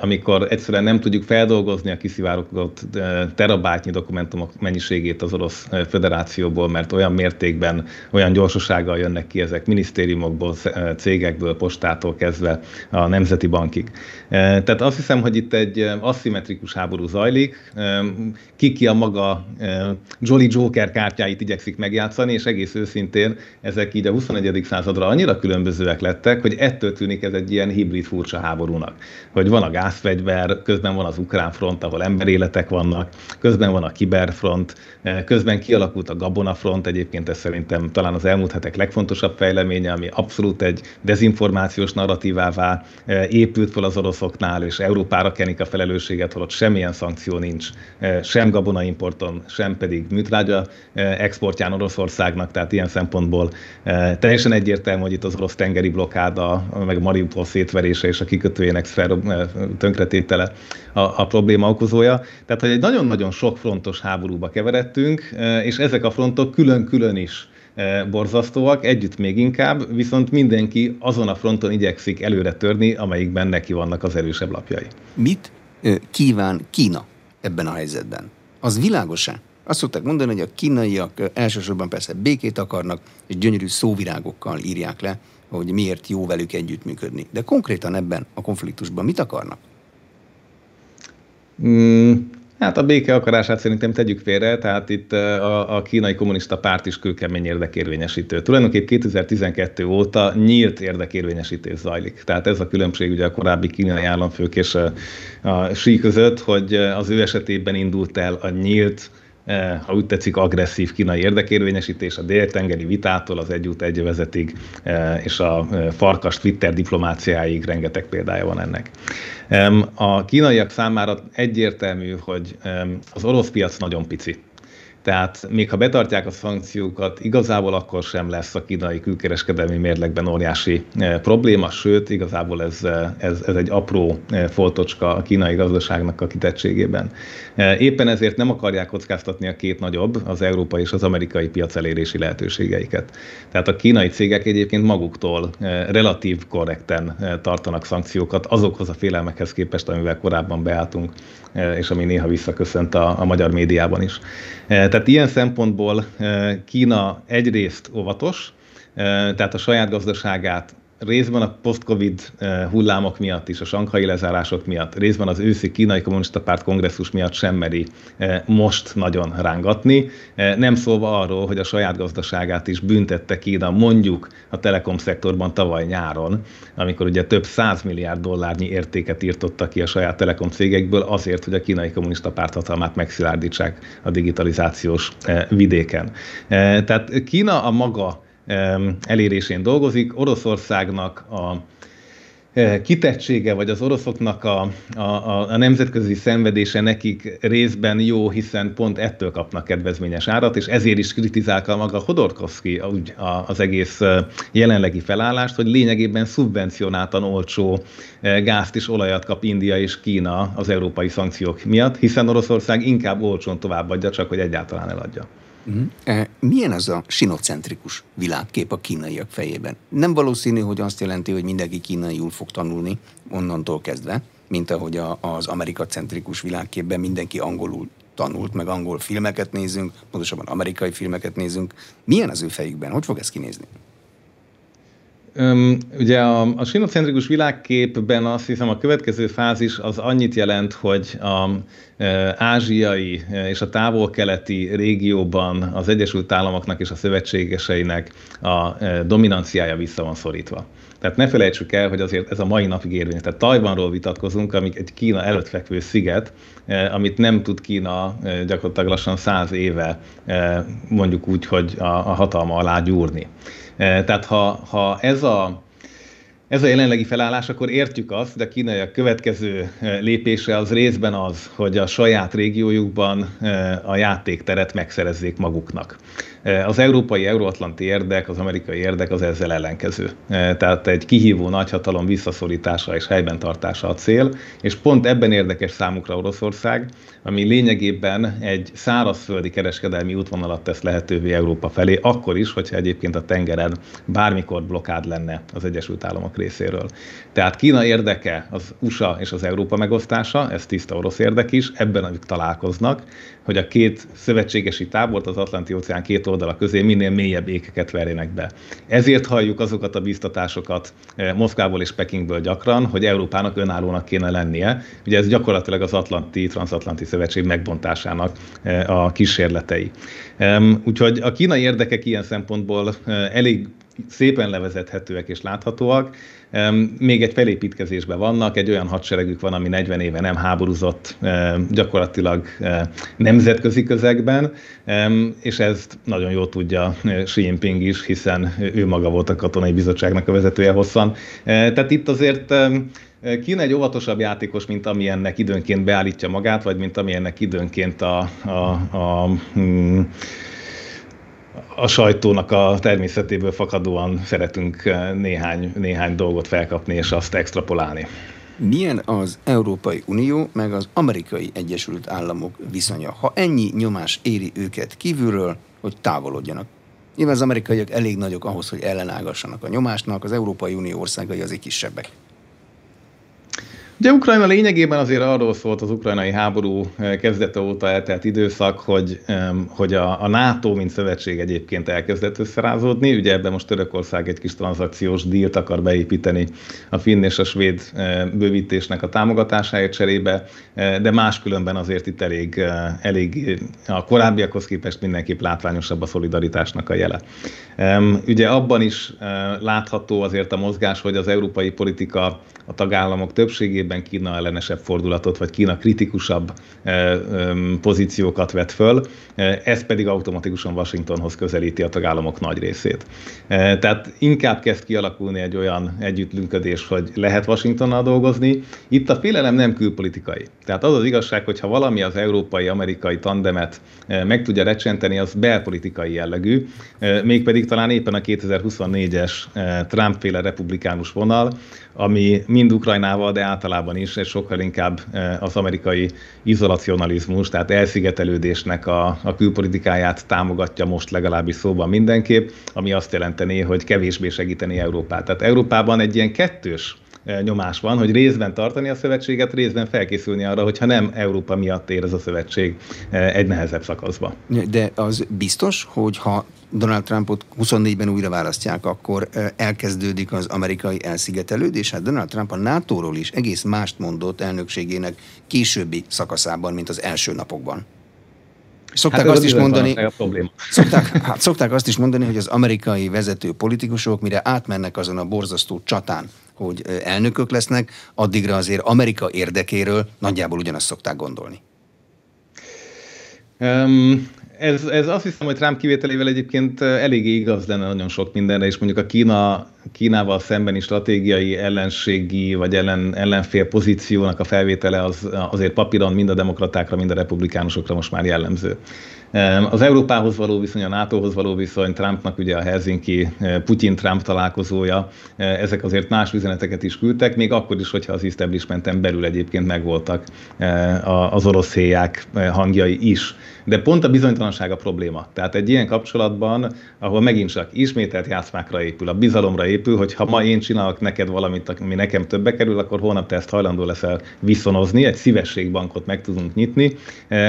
amikor egyszerűen nem tudjuk feldolgozni a kiszivárogott eh, terabájtnyi dokumentumok mennyiségét az Orosz eh, Föderációból, mert olyan mértékben, olyan gyorsasággal jönnek ki ezek minisztériumokból, cégekből, postától kezdve a Nemzeti Bankig. Tehát azt hiszem, hogy itt egy aszimmetrikus háború zajlik, ki a maga Jolly Joker kártyáit igyekszik megjátszani, és egész őszintén ezek így a 21. századra annyira különbözőek lettek, hogy ettől tűnik ez egy ilyen hibrid furcsa háborúnak. Hogy van a gázfegyver, közben van az ukrán front, ahol emberéletek vannak, közben van a kiberfront, közben kialakult a Gabona front, egyébként ez szerintem talán az elmúlt hetek legfontosabb fejleménye, ami abszolút egy dezinformációs narratívává épült fel az oroszoknál, és Európára kenik a felelősséget, holott semmilyen szankció nincs, sem gabona importon, sem pedig műtrágya exportján Oroszországnak, tehát ilyen szempontból teljesen egyértelmű, hogy itt az orosz tengeri blokkáda, meg Mariupol szétverése és a kikötőjének tönkretétele a, a probléma okozója. Tehát, hogy egy nagyon-nagyon sok frontos háborúba keveredtünk, és ezek a frontok külön-külön is borzasztóak, együtt még inkább, viszont mindenki azon a fronton igyekszik előre törni, amelyikben neki vannak az erősebb lapjai. Mit kíván Kína ebben a helyzetben? Az világos-e? Azt szokták mondani, hogy a kínaiak elsősorban persze békét akarnak, és gyönyörű szóvirágokkal írják le, hogy miért jó velük együttműködni. De konkrétan ebben a konfliktusban mit akarnak? Mm, hát a béke akarását szerintem tegyük félre, tehát itt a, a kínai kommunista párt is kőkemény érdekérvényesítő. Tulajdonképp 2012 óta nyílt érdekérvényesítés zajlik. Tehát ez a különbség ugye a korábbi kínai államfők és a, a sí között, hogy az ő esetében indult el a nyílt ha úgy tetszik, agresszív kínai érdekérvényesítés a déltengeri vitától az egyút egyövezetig eh, és a eh, farkas Twitter diplomáciáig rengeteg példája van ennek. A kínaiak számára egyértelmű, hogy az orosz piac nagyon pici. Tehát még ha betartják a szankciókat, igazából akkor sem lesz a kínai külkereskedelmi mérlegben óriási eh, probléma, sőt, igazából ez, eh, ez, ez egy apró eh, foltocska a kínai gazdaságnak a kitettségében. Éppen ezért nem akarják kockáztatni a két nagyobb, az európai és az amerikai piac elérési lehetőségeiket. Tehát a kínai cégek egyébként maguktól relatív korrekten tartanak szankciókat azokhoz a félelmekhez képest, amivel korábban beálltunk, és ami néha visszaköszönt a, a magyar médiában is. Tehát ilyen szempontból Kína egyrészt óvatos, tehát a saját gazdaságát részben a post-covid hullámok miatt is, a sankhai lezárások miatt, részben az őszi kínai kommunista párt kongresszus miatt sem meri most nagyon rángatni. Nem szólva arról, hogy a saját gazdaságát is büntette Kína mondjuk a telekom szektorban tavaly nyáron, amikor ugye több száz milliárd dollárnyi értéket írtotta ki a saját telekom cégekből azért, hogy a kínai kommunista párt hatalmát megszilárdítsák a digitalizációs vidéken. Tehát Kína a maga elérésén dolgozik. Oroszországnak a e, kitettsége, vagy az oroszoknak a, a, a nemzetközi szenvedése nekik részben jó, hiszen pont ettől kapnak kedvezményes árat, és ezért is kritizálta maga Hodorkovsky az egész e, jelenlegi felállást, hogy lényegében szubvencionáltan olcsó e, gázt és olajat kap India és Kína az európai szankciók miatt, hiszen Oroszország inkább olcsón továbbadja, csak hogy egyáltalán eladja. Uh-huh. Milyen az a sinocentrikus világkép a kínaiak fejében? Nem valószínű, hogy azt jelenti, hogy mindenki kínaiul fog tanulni onnantól kezdve, mint ahogy a, az amerikacentrikus világképben mindenki angolul tanult, meg angol filmeket nézünk, pontosabban amerikai filmeket nézünk. Milyen az ő fejükben? Hogy fog ez kinézni? Öm, ugye a, a sinocentrikus világképben azt hiszem a következő fázis az annyit jelent, hogy a e, ázsiai és a távol-keleti régióban az Egyesült Államoknak és a szövetségeseinek a e, dominanciája vissza van szorítva. Tehát ne felejtsük el, hogy azért ez a mai napig érvényes. Tehát Tajvanról vitatkozunk, ami egy Kína előtt fekvő sziget, e, amit nem tud Kína e, gyakorlatilag lassan száz éve e, mondjuk úgy, hogy a, a hatalma alá gyúrni. Eh, tehát ha, ha ez a ez a jelenlegi felállás, akkor értjük azt, de a kínaiak következő eh, lépése az részben az, hogy a saját régiójukban eh, a játékteret megszerezzék maguknak. Az európai euróatlanti érdek, az amerikai érdek az ezzel ellenkező. Tehát egy kihívó nagyhatalom visszaszorítása és helyben tartása a cél, és pont ebben érdekes számukra Oroszország, ami lényegében egy szárazföldi kereskedelmi útvonalat tesz lehetővé Európa felé, akkor is, hogyha egyébként a tengeren bármikor blokád lenne az Egyesült Államok részéről. Tehát Kína érdeke az USA és az Európa megosztása, ez tiszta orosz érdek is, ebben amik találkoznak, hogy a két szövetségesi tábort az Atlanti-óceán két oldala közé minél mélyebb ékeket verjenek be. Ezért halljuk azokat a biztatásokat eh, Moszkvából és Pekingből gyakran, hogy Európának önállónak kéne lennie. Ugye ez gyakorlatilag az Atlanti, Transatlanti Szövetség megbontásának eh, a kísérletei. Úgyhogy a kínai érdekek ilyen szempontból eh, elég szépen levezethetőek és láthatóak. Még egy felépítkezésben vannak, egy olyan hadseregük van, ami 40 éve nem háborúzott gyakorlatilag nemzetközi közegben, és ezt nagyon jól tudja Xi Jinping is, hiszen ő maga volt a katonai bizottságnak a vezetője hosszan. Tehát itt azért Kína egy óvatosabb játékos, mint ami ennek időnként beállítja magát, vagy mint ami ennek időnként a, a, a, mm, a sajtónak a természetéből fakadóan szeretünk néhány, néhány dolgot felkapni és azt extrapolálni. Milyen az Európai Unió meg az Amerikai Egyesült Államok viszonya, ha ennyi nyomás éri őket kívülről, hogy távolodjanak? Nyilván az amerikaiak elég nagyok ahhoz, hogy ellenágassanak a nyomásnak, az Európai Unió országai azért kisebbek. Ugye Ukrajna lényegében azért arról szólt az ukrajnai háború eh, kezdete óta eltelt időszak, hogy, hogy a, a NATO, mint szövetség egyébként elkezdett összerázódni. Ugye ebben most Törökország egy kis tranzakciós dílt akar beépíteni a finn és a svéd eh, bővítésnek a támogatásáért cserébe, eh, de máskülönben azért itt elég, elég a korábbiakhoz képest mindenképp látványosabb a szolidaritásnak a jele. Ugye abban is látható azért a mozgás, hogy az európai politika a tagállamok többségében Kína ellenesebb fordulatot, vagy Kína kritikusabb pozíciókat vet föl, ez pedig automatikusan Washingtonhoz közelíti a tagállamok nagy részét. Tehát inkább kezd kialakulni egy olyan együttműködés, hogy lehet Washingtonnal dolgozni. Itt a félelem nem külpolitikai. Tehát az az igazság, hogy ha valami az európai-amerikai tandemet meg tudja recsenteni, az belpolitikai jellegű, mégpedig talán éppen a 2024-es Trump-féle republikánus vonal, ami mind Ukrajnával, de általában is egy sokkal inkább eh, az amerikai izolacionalizmus, tehát elszigetelődésnek a, a külpolitikáját támogatja most legalábbis szóban mindenképp, ami azt jelenteni, hogy kevésbé segíteni Európát. Tehát Európában egy ilyen kettős nyomás van, hogy részben tartani a szövetséget, részben felkészülni arra, hogyha nem Európa miatt ér ez a szövetség egy nehezebb szakaszba. De az biztos, hogy ha Donald Trumpot 24-ben újra választják, akkor elkezdődik az amerikai elszigetelődés. Hát Donald Trump a NATO-ról is egész mást mondott elnökségének későbbi szakaszában, mint az első napokban. Szokták hát azt is mondani, szokták, hát szokták azt is mondani, hogy az amerikai vezető politikusok, mire átmennek azon a borzasztó csatán, hogy elnökök lesznek, addigra azért Amerika érdekéről nagyjából ugyanazt szokták gondolni. Um, ez, ez azt hiszem, hogy Trump kivételével egyébként eléggé igaz lenne nagyon sok mindenre, és mondjuk a Kína, Kínával szembeni stratégiai ellenségi vagy ellen, ellenfél pozíciónak a felvétele az azért papíron mind a demokratákra, mind a republikánusokra most már jellemző. Az Európához való viszony, a NATO-hoz való viszony, Trumpnak ugye a Helsinki Putin-Trump találkozója, ezek azért más üzeneteket is küldtek, még akkor is, hogyha az establishmenten belül egyébként megvoltak az orosz héják hangjai is. De pont a bizonytalanság a probléma. Tehát egy ilyen kapcsolatban, ahol megint csak ismételt játszmákra épül, a bizalomra épül, hogy ha ma én csinálok neked valamit, ami nekem többe kerül, akkor holnap te ezt hajlandó leszel viszonozni, egy szívességbankot meg tudunk nyitni.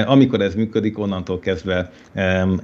Amikor ez működik, onnantól kezdve illetve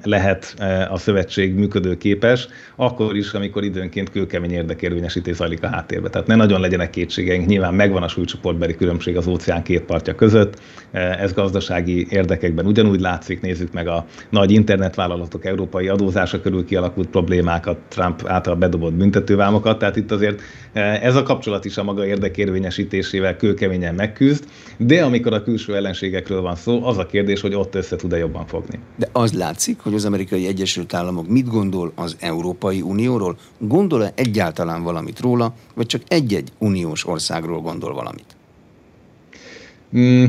lehet e, a szövetség működőképes, akkor is, amikor időnként kőkemény érdekérvényesítés zajlik a háttérbe. Tehát ne nagyon legyenek kétségeink, nyilván megvan a súlycsoportbeli különbség az óceán két partja között, e, ez gazdasági érdekekben ugyanúgy látszik, nézzük meg a nagy internetvállalatok európai adózása körül kialakult problémákat, Trump által bedobott büntetővámokat, tehát itt azért e, ez a kapcsolat is a maga érdekérvényesítésével kőkeményen megküzd, de amikor a külső ellenségekről van szó, az a kérdés, hogy ott össze tud-e jobban fogni. De az látszik, hogy az amerikai Egyesült Államok mit gondol az Európai Unióról? Gondol-e egyáltalán valamit róla, vagy csak egy-egy uniós országról gondol valamit? Mm,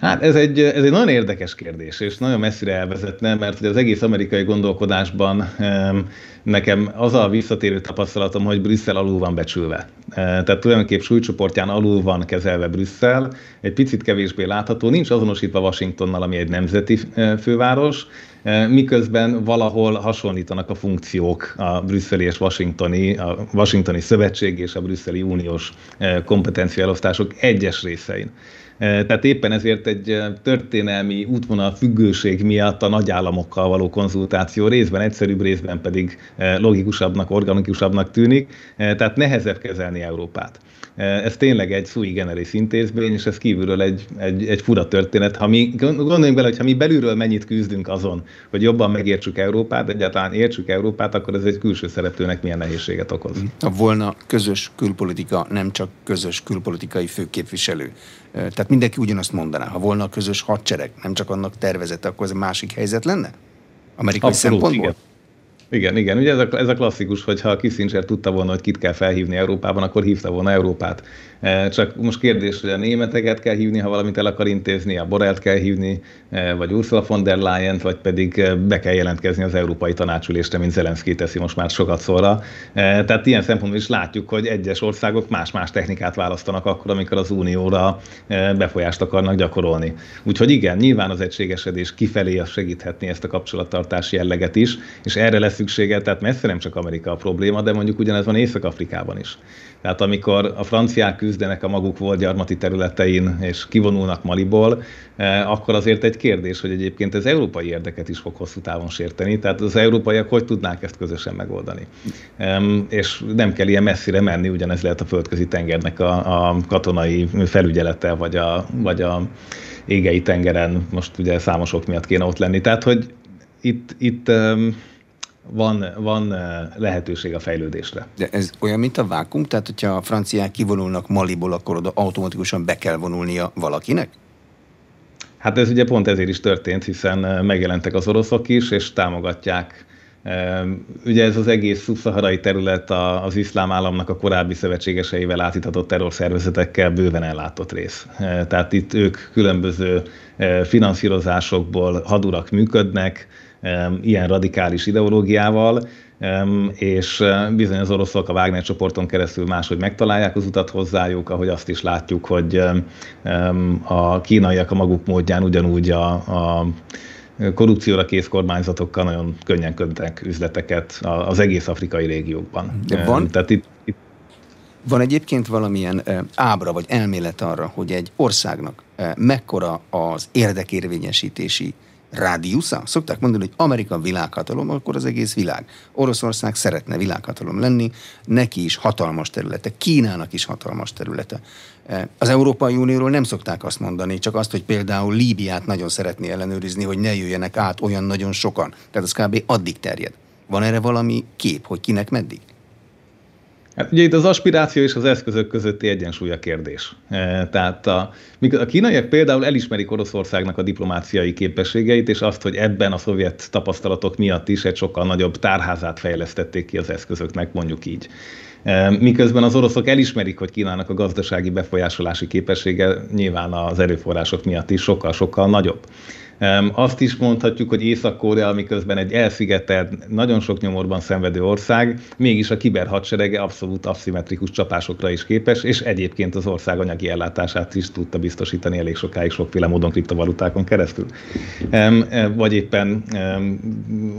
Hát ez egy, ez egy nagyon érdekes kérdés, és nagyon messzire elvezetne, mert az egész amerikai gondolkodásban nekem az a visszatérő tapasztalatom, hogy Brüsszel alul van becsülve. E, tehát tulajdonképp súlycsoportján alul van kezelve Brüsszel, egy picit kevésbé látható, nincs azonosítva Washingtonnal, ami egy nemzeti e, főváros, e, miközben valahol hasonlítanak a funkciók a brüsszeli és washingtoni, a washingtoni szövetség és a brüsszeli uniós kompetenciaelosztások egyes részein. Tehát éppen ezért egy történelmi útvonal függőség miatt a nagyállamokkal való konzultáció részben egyszerűbb, részben pedig logikusabbnak, organikusabbnak tűnik. Tehát nehezebb kezelni Európát. Ez tényleg egy sui generis intézmény, és ez kívülről egy, egy, egy fura történet. Ha mi, gondoljunk bele, hogy ha mi belülről mennyit küzdünk azon, hogy jobban megértsük Európát, egyáltalán értsük Európát, akkor ez egy külső szereplőnek milyen nehézséget okoz. Volna közös külpolitika, nem csak közös külpolitikai főképviselő, tehát mindenki ugyanazt mondaná. Ha volna közös hadsereg, nem csak annak tervezete, akkor ez egy másik helyzet lenne? Amerikai Abszolút, szempontból? Igen. Igen, igen. Ugye ez a, ez a klasszikus, hogy ha Kissinger tudta volna, hogy kit kell felhívni Európában, akkor hívta volna Európát. E, csak most kérdés, hogy a németeket kell hívni, ha valamit el akar intézni, a Borelt kell hívni, e, vagy Ursula von der leyen vagy pedig e, be kell jelentkezni az Európai Tanácsülésre, mint Zelenszky teszi most már sokat szóra. Tehát ilyen szempontból is látjuk, hogy egyes országok más-más technikát választanak akkor, amikor az unióra befolyást akarnak gyakorolni. Úgyhogy igen, nyilván az egységesedés kifelé az segíthetni ezt a kapcsolattartási jelleget is, és erre lesz szüksége, tehát messze nem csak Amerika a probléma, de mondjuk ugyanez van Észak-Afrikában is. Tehát amikor a franciák küzdenek a maguk volt gyarmati területein, és kivonulnak Maliból, eh, akkor azért egy kérdés, hogy egyébként ez európai érdeket is fog hosszú távon sérteni. Tehát az európaiak hogy tudnák ezt közösen megoldani? És nem kell ilyen messzire menni, ugyanez lehet a földközi tengernek a, a katonai felügyelete, vagy a, vagy a égei tengeren, most ugye számosok miatt kéne ott lenni. Tehát, hogy itt, itt van, van eh, lehetőség a fejlődésre. De ez olyan, mint a vákum? Tehát, hogyha a franciák kivonulnak Maliból, akkor oda automatikusan be kell vonulnia valakinek? Hát ez ugye pont ezért is történt, hiszen eh, megjelentek az oroszok is, és támogatják eh, Ugye ez az egész szubszaharai terület az iszlám államnak a korábbi szövetségeseivel átitatott terrorszervezetekkel bőven ellátott rész. Tehát itt ők különböző finanszírozásokból hadurak működnek, ilyen radikális ideológiával, és eh, bizony az oroszok a Wagner csoporton keresztül máshogy megtalálják az utat hozzájuk, ahogy azt is látjuk, hogy a kínaiak a maguk módján ugyanúgy a, a korrupcióra kész kormányzatokkal nagyon könnyen kötnek üzleteket az egész afrikai régiókban. De van, Tehát itt, itt van egyébként valamilyen eh, ábra vagy elmélet arra, hogy egy országnak eh, mekkora az érdekérvényesítési rádiusza. Szokták mondani, hogy Amerika világhatalom, akkor az egész világ. Oroszország szeretne világhatalom lenni, neki is hatalmas területe, Kínának is hatalmas területe. E, az Európai Unióról nem szokták azt mondani, csak azt, hogy például Líbiát nagyon szeretné ellenőrizni, hogy ne jöjjenek át olyan nagyon sokan. Tehát az kb. addig terjed. Van erre valami kép, hogy kinek meddig? Hát ugye itt az aspiráció és az eszközök közötti egyensúly a kérdés. E, tehát a, a kínaiak például elismerik Oroszországnak a diplomáciai képességeit, és azt, hogy ebben a szovjet tapasztalatok miatt is egy sokkal nagyobb tárházát fejlesztették ki az eszközöknek, mondjuk így. E, miközben az oroszok elismerik, hogy Kínának a gazdasági befolyásolási képessége nyilván az erőforrások miatt is sokkal-sokkal nagyobb. Azt is mondhatjuk, hogy Észak-Korea, miközben egy elszigetelt, nagyon sok nyomorban szenvedő ország, mégis a kiberhadserege abszolút aszimmetrikus csapásokra is képes, és egyébként az ország anyagi ellátását is tudta biztosítani elég sokáig sokféle módon kriptovalutákon keresztül, vagy éppen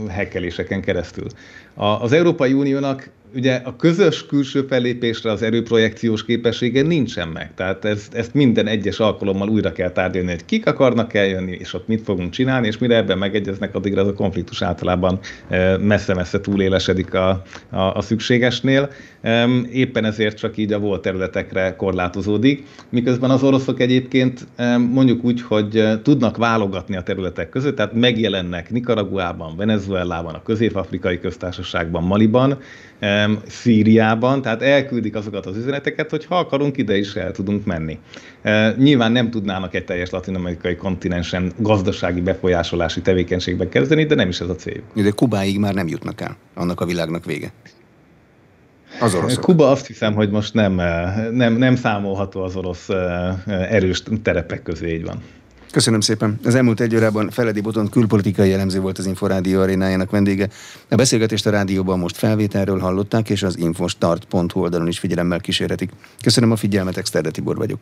hekkeléseken keresztül. Az Európai Uniónak ugye a közös külső fellépésre az erőprojekciós képessége nincsen meg. Tehát ezt, ezt minden egyes alkalommal újra kell tárgyalni, hogy kik akarnak eljönni, és ott mit fogunk csinálni, és mire ebben megegyeznek, addigra az a konfliktus általában e, messze-messze túlélesedik a, a, a szükségesnél. Éppen ezért csak így a volt területekre korlátozódik, miközben az oroszok egyébként mondjuk úgy, hogy e, tudnak válogatni a területek között, tehát megjelennek Nicaraguában, Venezuelában, a Közép-Afrikai Köztársaságban, Maliban, Szíriában, tehát elküldik azokat az üzeneteket, hogy ha akarunk, ide is el tudunk menni. E, nyilván nem tudnának egy teljes latin-amerikai kontinensen gazdasági befolyásolási tevékenységbe kezdeni, de nem is ez a céljuk. De Kubáig már nem jutnak el, annak a világnak vége. Az oroszok. Kuba azt hiszem, hogy most nem, nem, nem számolható az orosz erős terepek közé, így van. Köszönöm szépen. Az elmúlt egy órában Feledi Boton külpolitikai jellemző volt az Inforádió arénájának vendége. A beszélgetést a rádióban most felvételről hallották, és az infostart.hu oldalon is figyelemmel kísérhetik. Köszönöm a figyelmet, Exterde Tibor vagyok.